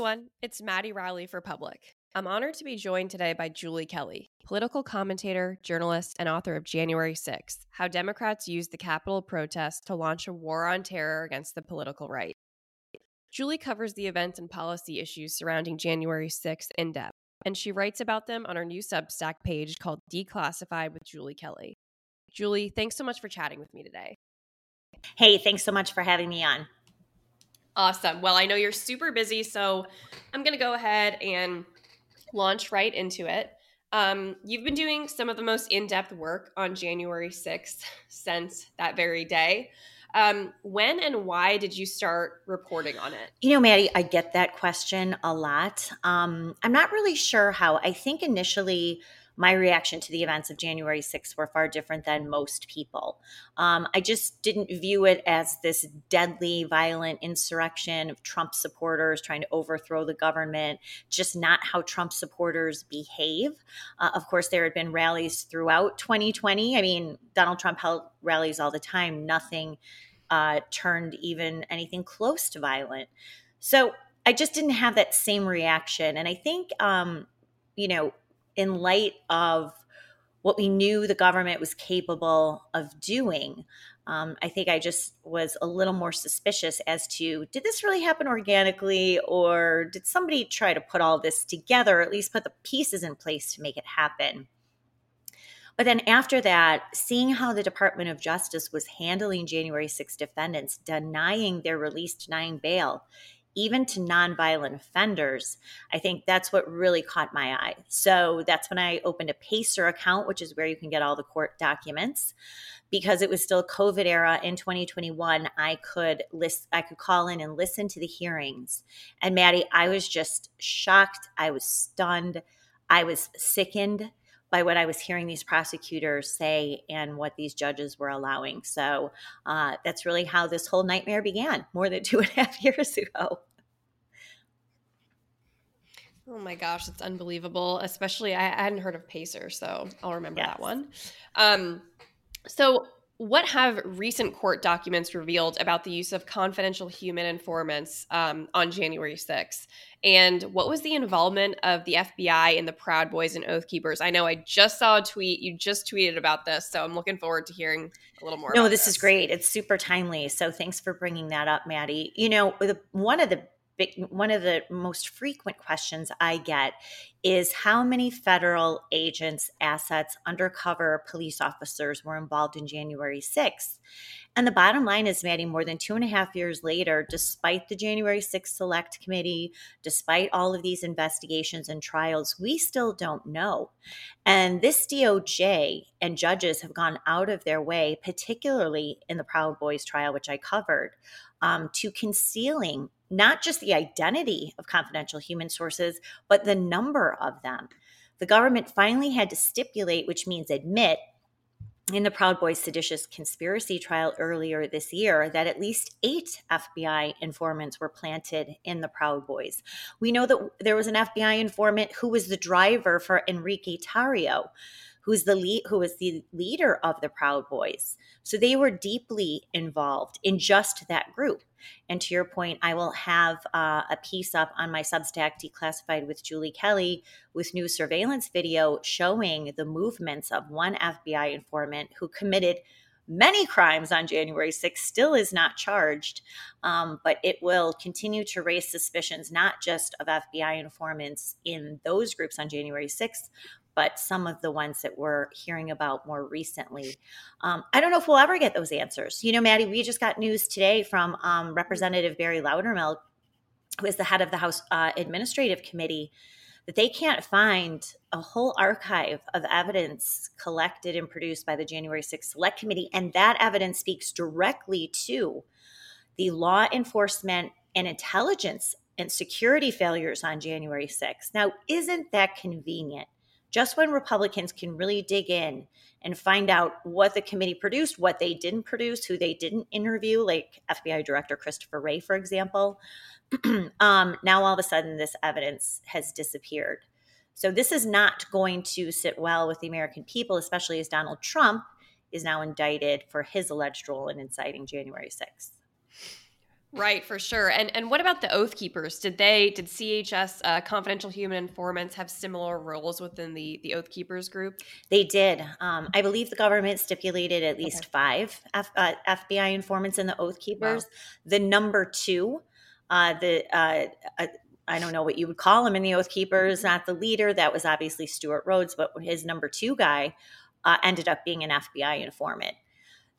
everyone, it's Maddie Rowley for Public. I'm honored to be joined today by Julie Kelly, political commentator, journalist, and author of January 6th How Democrats Used the Capitol Protest to Launch a War on Terror Against the Political Right. Julie covers the events and policy issues surrounding January 6th in depth, and she writes about them on her new Substack page called Declassified with Julie Kelly. Julie, thanks so much for chatting with me today. Hey, thanks so much for having me on. Awesome. Well, I know you're super busy, so I'm going to go ahead and launch right into it. Um, you've been doing some of the most in depth work on January 6th since that very day. Um, when and why did you start reporting on it? You know, Maddie, I get that question a lot. Um, I'm not really sure how. I think initially my reaction to the events of January 6th were far different than most people. Um, I just didn't view it as this deadly, violent insurrection of Trump supporters trying to overthrow the government, just not how Trump supporters behave. Uh, of course, there had been rallies throughout 2020. I mean, Donald Trump held rallies all the time, nothing uh, turned even anything close to violent. So I just didn't have that same reaction. And I think, um, you know, in light of what we knew the government was capable of doing. Um, I think I just was a little more suspicious as to did this really happen organically or did somebody try to put all this together, at least put the pieces in place to make it happen? But then after that, seeing how the Department of Justice was handling January 6 defendants, denying their release, denying bail, even to nonviolent offenders, I think that's what really caught my eye. So that's when I opened a Pacer account, which is where you can get all the court documents. Because it was still COVID era in 2021, I could list, I could call in and listen to the hearings. And Maddie, I was just shocked. I was stunned. I was sickened by what I was hearing these prosecutors say and what these judges were allowing. So uh, that's really how this whole nightmare began more than two and a half years ago. Oh my gosh, it's unbelievable. Especially, I hadn't heard of Pacer, so I'll remember yes. that one. Um, so, what have recent court documents revealed about the use of confidential human informants um, on January 6th? And what was the involvement of the FBI in the Proud Boys and Oath Keepers? I know I just saw a tweet. You just tweeted about this. So I'm looking forward to hearing a little more. No, this, this, is great. It's super timely. So thanks for bringing that up, Maddie. You know, the, one of the big, one of the most frequent questions I get is how many federal agents, assets, undercover police officers were involved in January 6th? And the bottom line is, Maddie, more than two and a half years later, despite the January 6th Select Committee, despite all of these investigations and trials, we still don't know. And this DOJ and judges have gone out of their way, particularly in the Proud Boys trial, which I covered, um, to concealing not just the identity of confidential human sources, but the number of them. The government finally had to stipulate, which means admit, in the Proud Boys seditious conspiracy trial earlier this year that at least eight FBI informants were planted in the Proud Boys. We know that there was an FBI informant who was the driver for Enrique Tarrio who's the lead, who was the leader of the Proud Boys. So they were deeply involved in just that group. And to your point, I will have uh, a piece up on my Substack, Declassified with Julie Kelly, with new surveillance video showing the movements of one FBI informant who committed many crimes on January 6th, still is not charged, um, but it will continue to raise suspicions, not just of FBI informants in those groups on January 6th, but some of the ones that we're hearing about more recently. Um, I don't know if we'll ever get those answers. You know, Maddie, we just got news today from um, Representative Barry Loudermilk, who is the head of the House uh, Administrative Committee, that they can't find a whole archive of evidence collected and produced by the January 6th Select Committee. And that evidence speaks directly to the law enforcement and intelligence and security failures on January 6th. Now, isn't that convenient? Just when Republicans can really dig in and find out what the committee produced, what they didn't produce, who they didn't interview, like FBI Director Christopher Wray, for example, um, now all of a sudden this evidence has disappeared. So this is not going to sit well with the American people, especially as Donald Trump is now indicted for his alleged role in inciting January 6th. Right, for sure. And and what about the Oath Keepers? Did they did CHS uh, confidential human informants have similar roles within the the Oath Keepers group? They did. Um, I believe the government stipulated at least okay. five F, uh, FBI informants in the Oath Keepers. Wow. The number two, uh, the uh, uh, I don't know what you would call him in the Oath Keepers, not the leader. That was obviously Stewart Rhodes, but his number two guy uh, ended up being an FBI informant.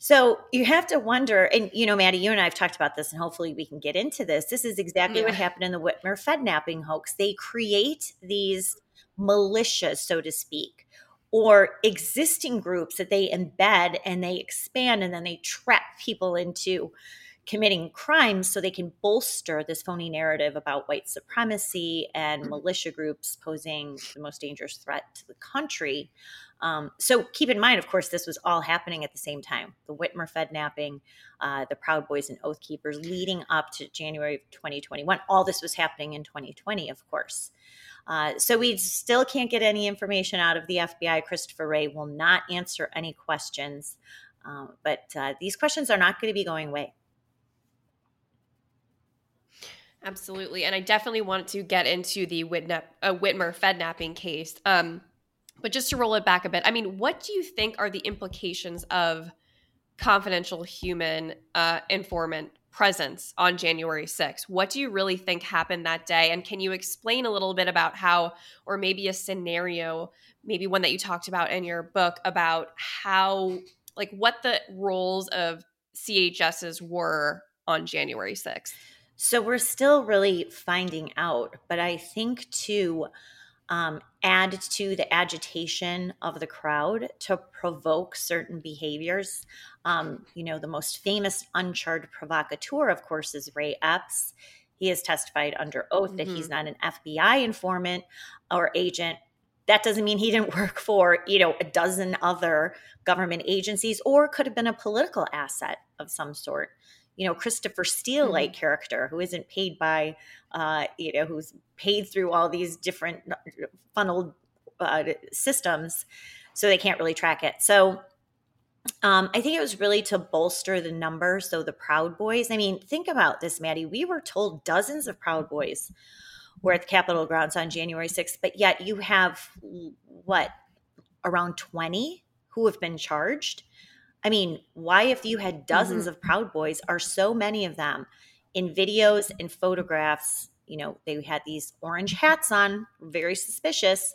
So you have to wonder, and you know, Maddie, you and I have talked about this, and hopefully we can get into this. This is exactly yeah. what happened in the Whitmer Fednapping hoax. They create these militias, so to speak, or existing groups that they embed and they expand, and then they trap people into committing crimes so they can bolster this phony narrative about white supremacy and mm-hmm. militia groups posing the most dangerous threat to the country. Um, so keep in mind, of course, this was all happening at the same time. The Whitmer Fednapping, uh, the Proud Boys and Oath Keepers leading up to January of 2021. All this was happening in 2020, of course. Uh, so we still can't get any information out of the FBI. Christopher Wray will not answer any questions. Uh, but uh, these questions are not going to be going away. Absolutely. And I definitely want to get into the Whitnap, uh, Whitmer Fednapping case. Um, but just to roll it back a bit, I mean, what do you think are the implications of confidential human uh, informant presence on January 6th? What do you really think happened that day? And can you explain a little bit about how, or maybe a scenario, maybe one that you talked about in your book, about how, like, what the roles of CHSs were on January 6th? So we're still really finding out, but I think to um, add to the agitation of the crowd to provoke certain behaviors. Um, you know, the most famous uncharged provocateur, of course, is Ray Epps. He has testified under oath mm-hmm. that he's mm-hmm. not an FBI informant or agent. That doesn't mean he didn't work for, you know, a dozen other government agencies or could have been a political asset of some sort you know Christopher Steele like mm-hmm. character who isn't paid by uh, you know who's paid through all these different uh, funneled uh, systems, so they can't really track it. So um, I think it was really to bolster the numbers. So the Proud Boys. I mean, think about this, Maddie. We were told dozens of Proud Boys were at the Capitol grounds on January 6th, but yet you have what around 20 who have been charged. I mean, why, if you had dozens mm-hmm. of Proud Boys, are so many of them in videos and photographs? You know, they had these orange hats on, very suspicious.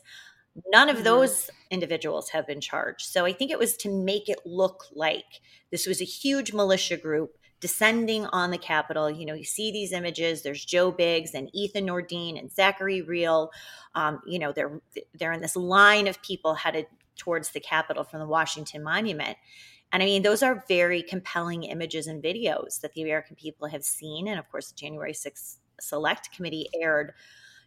None of mm-hmm. those individuals have been charged. So I think it was to make it look like this was a huge militia group descending on the Capitol. You know, you see these images. There's Joe Biggs and Ethan Nordean and Zachary Rehl. Um, you know, they're they're in this line of people headed towards the Capitol from the Washington Monument. And I mean, those are very compelling images and videos that the American people have seen. And of course, the January 6th Select Committee aired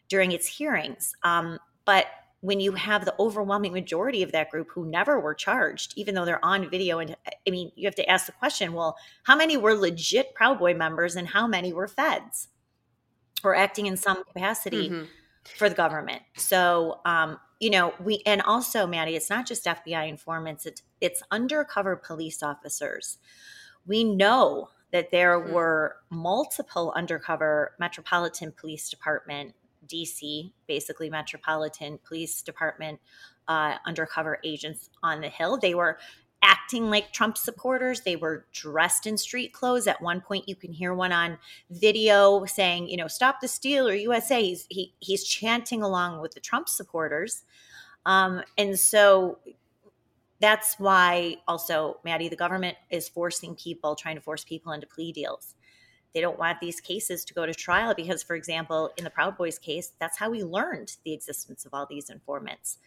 during its hearings. Um, but when you have the overwhelming majority of that group who never were charged, even though they're on video, and I mean, you have to ask the question well, how many were legit Proud Boy members and how many were feds or acting in some capacity mm-hmm. for the government? So, um, you know, we and also, Maddie, it's not just FBI informants; it's it's undercover police officers. We know that there mm-hmm. were multiple undercover Metropolitan Police Department, DC, basically Metropolitan Police Department uh, undercover agents on the Hill. They were acting like Trump supporters. They were dressed in street clothes. At one point, you can hear one on video saying, you know, stop the steal or USA. He's, he, he's chanting along with the Trump supporters. Um, and so that's why also, Maddie, the government is forcing people, trying to force people into plea deals. They don't want these cases to go to trial because, for example, in the Proud Boys case, that's how we learned the existence of all these informants.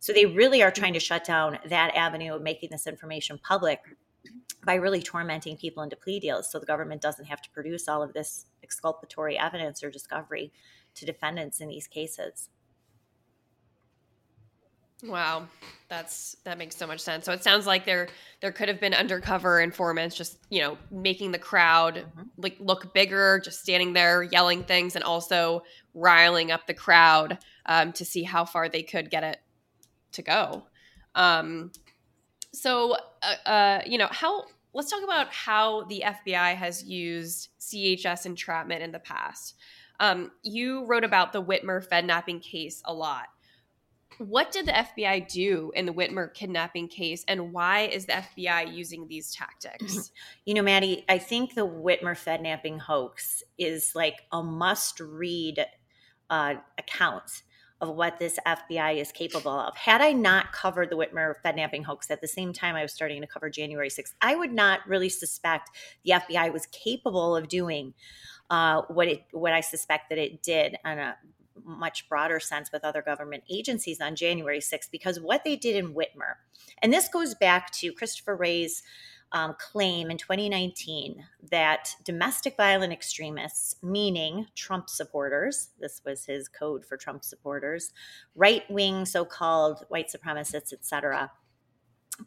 So they really are trying to shut down that avenue of making this information public by really tormenting people into plea deals so the government doesn't have to produce all of this exculpatory evidence or discovery to defendants in these cases. Wow, that's that makes so much sense. So it sounds like there there could have been undercover informants, just you know, making the crowd mm-hmm. like look bigger, just standing there yelling things, and also riling up the crowd um, to see how far they could get it to go. Um, so, uh, uh, you know, how let's talk about how the FBI has used CHS entrapment in the past. Um, you wrote about the Whitmer Fednapping case a lot. What did the FBI do in the Whitmer kidnapping case, and why is the FBI using these tactics? You know, Maddie, I think the Whitmer Fednapping hoax is like a must read uh, account of what this FBI is capable of. Had I not covered the Whitmer Fednapping hoax at the same time I was starting to cover January 6th, I would not really suspect the FBI was capable of doing uh, what it what I suspect that it did on a much broader sense with other government agencies on January 6th because what they did in Whitmer, and this goes back to Christopher Wray's um, claim in 2019 that domestic violent extremists, meaning Trump supporters, this was his code for Trump supporters, right wing so called white supremacists, etc.,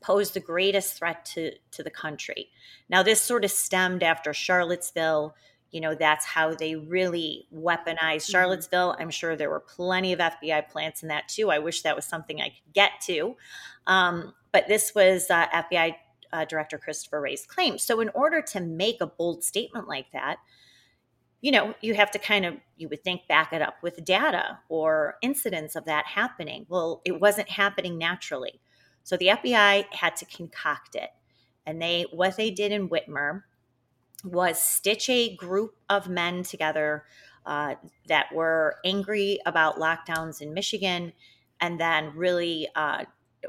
pose the greatest threat to, to the country. Now, this sort of stemmed after Charlottesville you know that's how they really weaponized mm-hmm. charlottesville i'm sure there were plenty of fbi plants in that too i wish that was something i could get to um, but this was uh, fbi uh, director christopher wray's claim. So in order to make a bold statement like that you know you have to kind of you would think back it up with data or incidents of that happening. Well it wasn't happening naturally. So the fbi had to concoct it. And they what they did in whitmer was stitch a group of men together uh, that were angry about lockdowns in Michigan and then really, uh,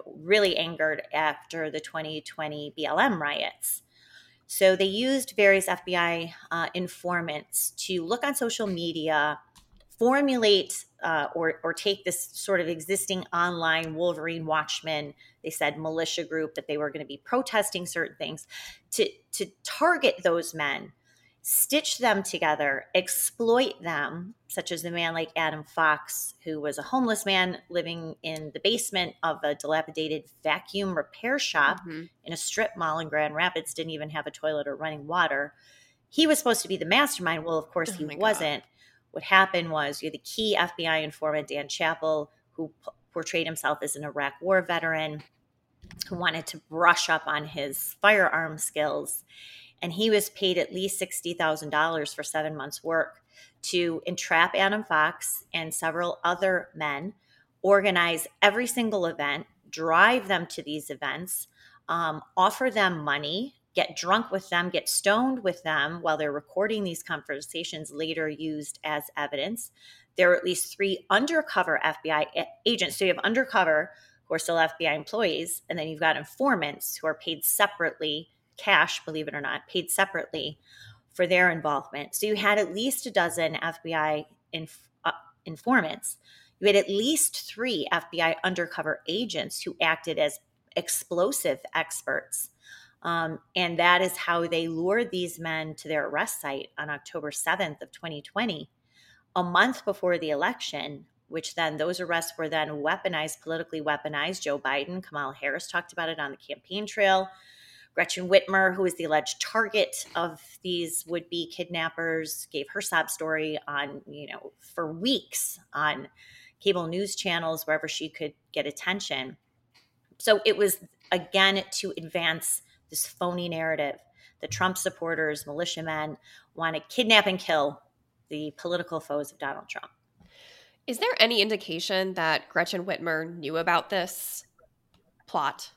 really angered after the 2020 BLM riots. So they used various FBI uh, informants to look on social media, formulate uh, or, or take this sort of existing online Wolverine Watchmen, they said militia group that they were going to be protesting certain things, to, to target those men, stitch them together, exploit them, such as the man like Adam Fox, who was a homeless man living in the basement of a dilapidated vacuum repair shop mm-hmm. in a strip mall in Grand Rapids, didn't even have a toilet or running water. He was supposed to be the mastermind. Well, of course, oh he wasn't. God what happened was you had the key FBI informant, Dan Chappell, who p- portrayed himself as an Iraq war veteran who wanted to brush up on his firearm skills. And he was paid at least $60,000 for seven months' work to entrap Adam Fox and several other men, organize every single event, drive them to these events, um, offer them money get drunk with them, get stoned with them while they're recording these conversations later used as evidence. There are at least three undercover FBI agents. So you have undercover who are still FBI employees, and then you've got informants who are paid separately, cash, believe it or not, paid separately for their involvement. So you had at least a dozen FBI inf- uh, informants. You had at least three FBI undercover agents who acted as explosive experts um, and that is how they lured these men to their arrest site on October 7th of 2020, a month before the election, which then those arrests were then weaponized, politically weaponized. Joe Biden, Kamala Harris talked about it on the campaign trail. Gretchen Whitmer, who was the alleged target of these would-be kidnappers, gave her sob story on, you know, for weeks on cable news channels, wherever she could get attention. So it was again to advance this phony narrative. The Trump supporters, militiamen, want to kidnap and kill the political foes of Donald Trump. Is there any indication that Gretchen Whitmer knew about this plot?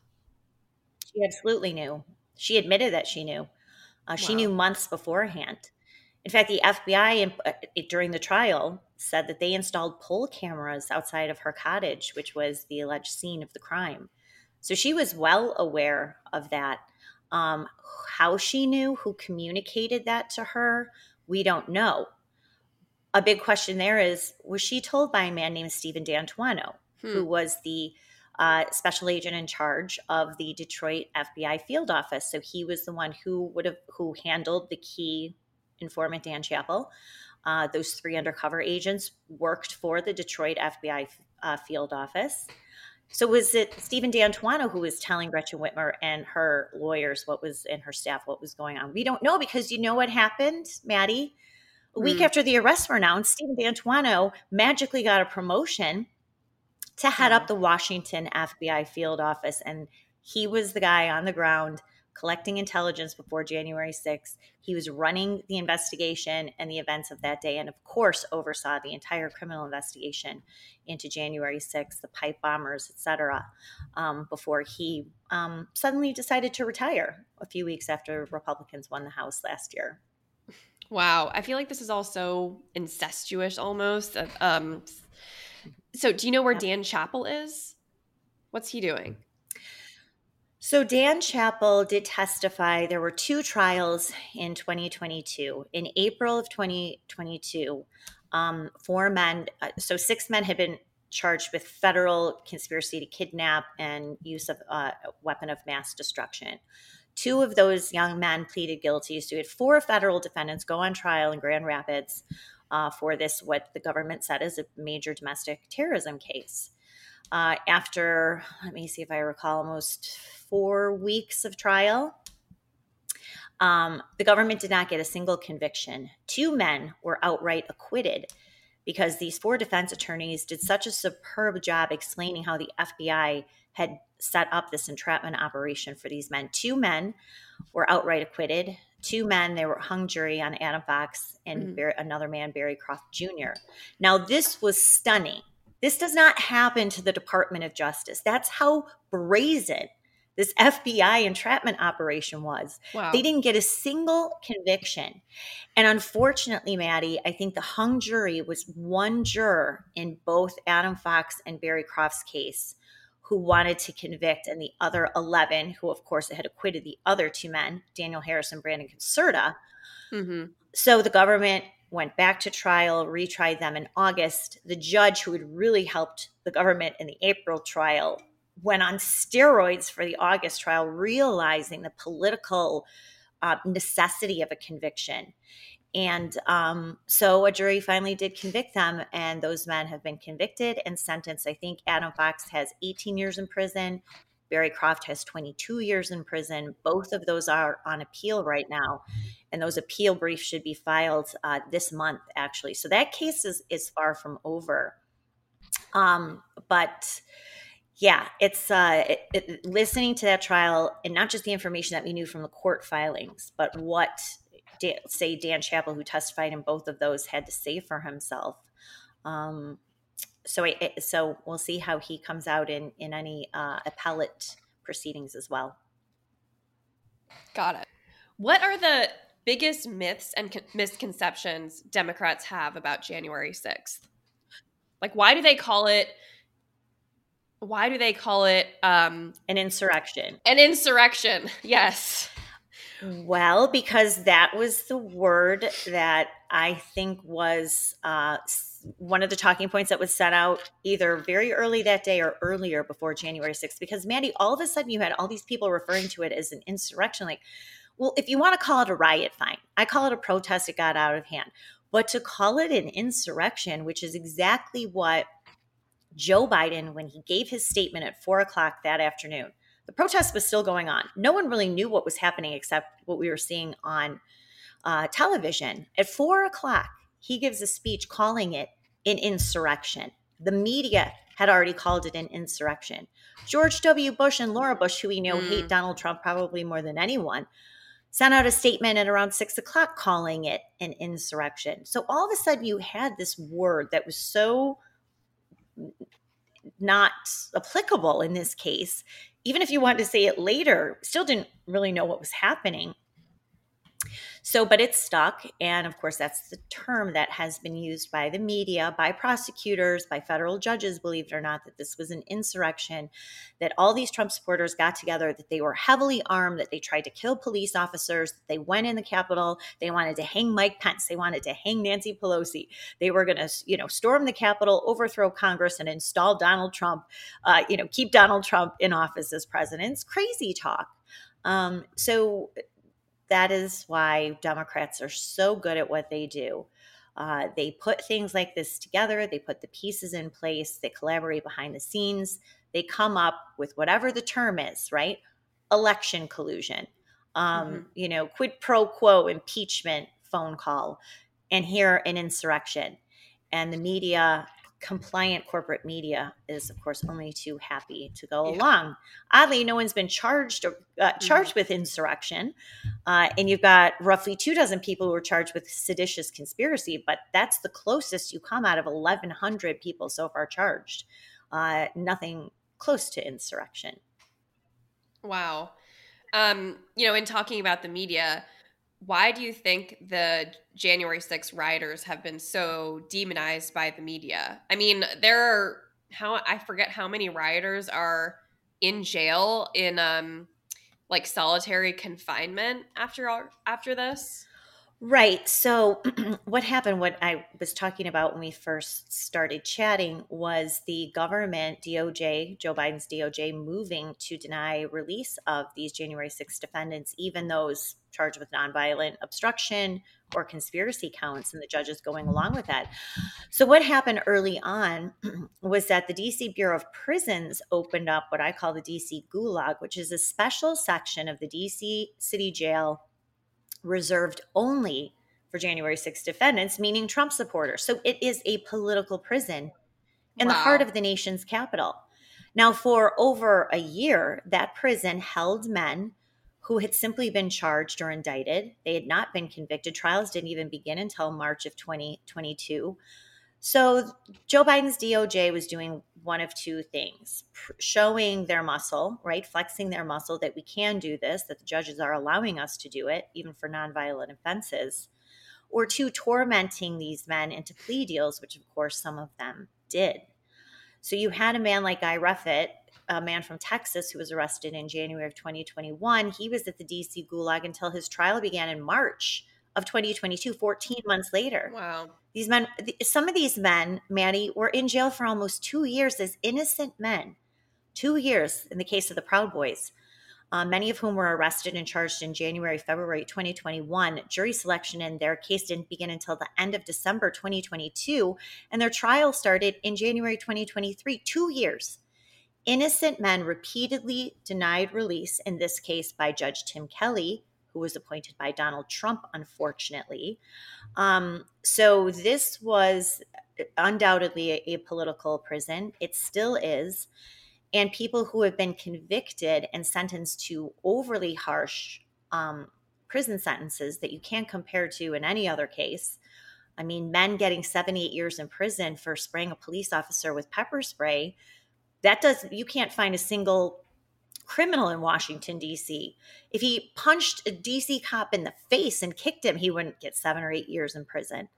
She absolutely knew. She admitted that she knew. Uh, wow. She knew months beforehand. In fact, the FBI in, uh, during the trial said that they installed pole cameras outside of her cottage, which was the alleged scene of the crime. So she was well aware of that. Um, how she knew, who communicated that to her, we don't know. A big question there is was she told by a man named Steven D'Antuono, hmm. who was the uh, special agent in charge of the Detroit FBI field office? So he was the one who would have who handled the key informant Dan Chappell. Uh, those three undercover agents worked for the Detroit FBI uh, field office. So was it Steven D'Antuono who was telling Gretchen Whitmer and her lawyers what was and her staff what was going on? We don't know because you know what happened, Maddie? A week mm. after the arrests were announced, Steven D'Antuono magically got a promotion to head up the Washington FBI field office. And he was the guy on the ground collecting intelligence before January 6th. He was running the investigation and the events of that day, and of course, oversaw the entire criminal investigation into January 6th, the pipe bombers, etc. Um, before he um, suddenly decided to retire a few weeks after Republicans won the House last year. Wow, I feel like this is also incestuous almost. Um, so, do you know where Dan Chappell is? What's he doing? So, Dan Chappell did testify. There were two trials in 2022. In April of 2022, um, four men, uh, so six men had been charged with federal conspiracy to kidnap and use of uh, a weapon of mass destruction. Two of those young men pleaded guilty. So, we had four federal defendants go on trial in Grand Rapids uh, for this, what the government said is a major domestic terrorism case. Uh, after, let me see if I recall, almost four weeks of trial, um, the government did not get a single conviction. Two men were outright acquitted because these four defense attorneys did such a superb job explaining how the FBI had set up this entrapment operation for these men. Two men were outright acquitted two men. They were hung jury on Adam Fox and mm-hmm. Barry, another man, Barry Croft Jr. Now, this was stunning. This does not happen to the Department of Justice. That's how brazen this FBI entrapment operation was. Wow. They didn't get a single conviction. And unfortunately, Maddie, I think the hung jury was one juror in both Adam Fox and Barry Croft's case who wanted to convict, and the other 11, who, of course, had acquitted the other two men, Daniel Harris and Brandon Caserta. Mm-hmm. So the government went back to trial, retried them in August. The judge who had really helped the government in the April trial went on steroids for the August trial, realizing the political uh, necessity of a conviction. And um, so a jury finally did convict them, and those men have been convicted and sentenced. I think Adam Fox has 18 years in prison. Barry Croft has 22 years in prison. Both of those are on appeal right now, and those appeal briefs should be filed uh, this month, actually. So that case is is far from over. Um, but yeah, it's uh, it, it, listening to that trial, and not just the information that we knew from the court filings, but what Say Dan Chappell, who testified in both of those, had to say for himself. Um, so, I, so we'll see how he comes out in in any uh, appellate proceedings as well. Got it. What are the biggest myths and con- misconceptions Democrats have about January 6th? Like, why do they call it? Why do they call it um, an insurrection? An insurrection, yes. Well, because that was the word that I think was uh, one of the talking points that was set out either very early that day or earlier before January 6th. Because, Mandy, all of a sudden you had all these people referring to it as an insurrection. Like, well, if you want to call it a riot, fine. I call it a protest, it got out of hand. But to call it an insurrection, which is exactly what Joe Biden, when he gave his statement at four o'clock that afternoon, the protest was still going on. No one really knew what was happening except what we were seeing on uh, television. At four o'clock, he gives a speech calling it an insurrection. The media had already called it an insurrection. George W. Bush and Laura Bush, who we know mm. hate Donald Trump probably more than anyone, sent out a statement at around six o'clock calling it an insurrection. So all of a sudden, you had this word that was so not applicable in this case even if you wanted to say it later, still didn't really know what was happening. So, but it's stuck. And of course, that's the term that has been used by the media, by prosecutors, by federal judges, believe it or not, that this was an insurrection, that all these Trump supporters got together, that they were heavily armed, that they tried to kill police officers, that they went in the Capitol, they wanted to hang Mike Pence, they wanted to hang Nancy Pelosi, they were going to, you know, storm the Capitol, overthrow Congress, and install Donald Trump, uh, you know, keep Donald Trump in office as president. It's crazy talk. Um, so that is why Democrats are so good at what they do. Uh, they put things like this together, they put the pieces in place, they collaborate behind the scenes, they come up with whatever the term is, right? Election collusion, um, mm-hmm. you know, quid pro quo impeachment phone call, and here an insurrection. And the media compliant corporate media is, of course, only too happy to go yeah. along. Oddly, no one's been charged or uh, mm-hmm. charged mm-hmm. with insurrection, uh, and you've got roughly two dozen people who are charged with seditious conspiracy. But that's the closest you come out of 1,100 people so far charged. Uh, nothing close to insurrection. Wow. Um, you know, in talking about the media, why do you think the January 6 rioters have been so demonized by the media? I mean, there are how I forget how many rioters are in jail in um like solitary confinement after all after this. Right. So, what happened, what I was talking about when we first started chatting, was the government, DOJ, Joe Biden's DOJ, moving to deny release of these January 6 defendants, even those charged with nonviolent obstruction or conspiracy counts, and the judges going along with that. So, what happened early on was that the DC Bureau of Prisons opened up what I call the DC Gulag, which is a special section of the DC City Jail reserved only for January 6 defendants, meaning Trump supporters. So it is a political prison in wow. the heart of the nation's capital. Now, for over a year, that prison held men who had simply been charged or indicted. They had not been convicted. Trials didn't even begin until March of 2022. So Joe Biden's DOJ was doing one of two things showing their muscle, right? Flexing their muscle that we can do this, that the judges are allowing us to do it, even for nonviolent offenses. Or two, tormenting these men into plea deals, which of course some of them did. So you had a man like Guy Reffitt, a man from Texas who was arrested in January of 2021. He was at the DC Gulag until his trial began in March of 2022, 14 months later. Wow. These men, some of these men, Maddie, were in jail for almost two years as innocent men. Two years in the case of the Proud Boys, uh, many of whom were arrested and charged in January, February 2021. Jury selection in their case didn't begin until the end of December 2022, and their trial started in January 2023, two years. Innocent men repeatedly denied release, in this case by Judge Tim Kelly, who was appointed by Donald Trump, unfortunately. Um, so this was undoubtedly a, a political prison. It still is. And people who have been convicted and sentenced to overly harsh um, prison sentences that you can't compare to in any other case. I mean, men getting seven, eight years in prison for spraying a police officer with pepper spray. That does, you can't find a single criminal in Washington, D.C. If he punched a D.C. cop in the face and kicked him, he wouldn't get seven or eight years in prison.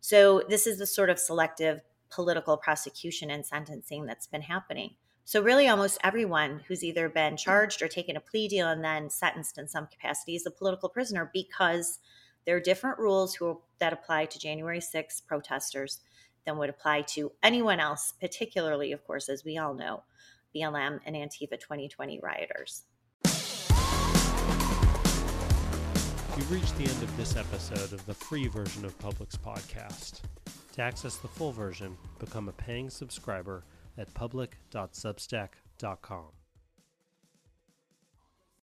So, this is the sort of selective political prosecution and sentencing that's been happening. So, really, almost everyone who's either been charged or taken a plea deal and then sentenced in some capacity is a political prisoner because there are different rules who, that apply to January 6 protesters than would apply to anyone else, particularly, of course, as we all know, BLM and Antifa 2020 rioters. You've reached the end of this episode of the free version of Public's podcast. To access the full version, become a paying subscriber at public.substack.com.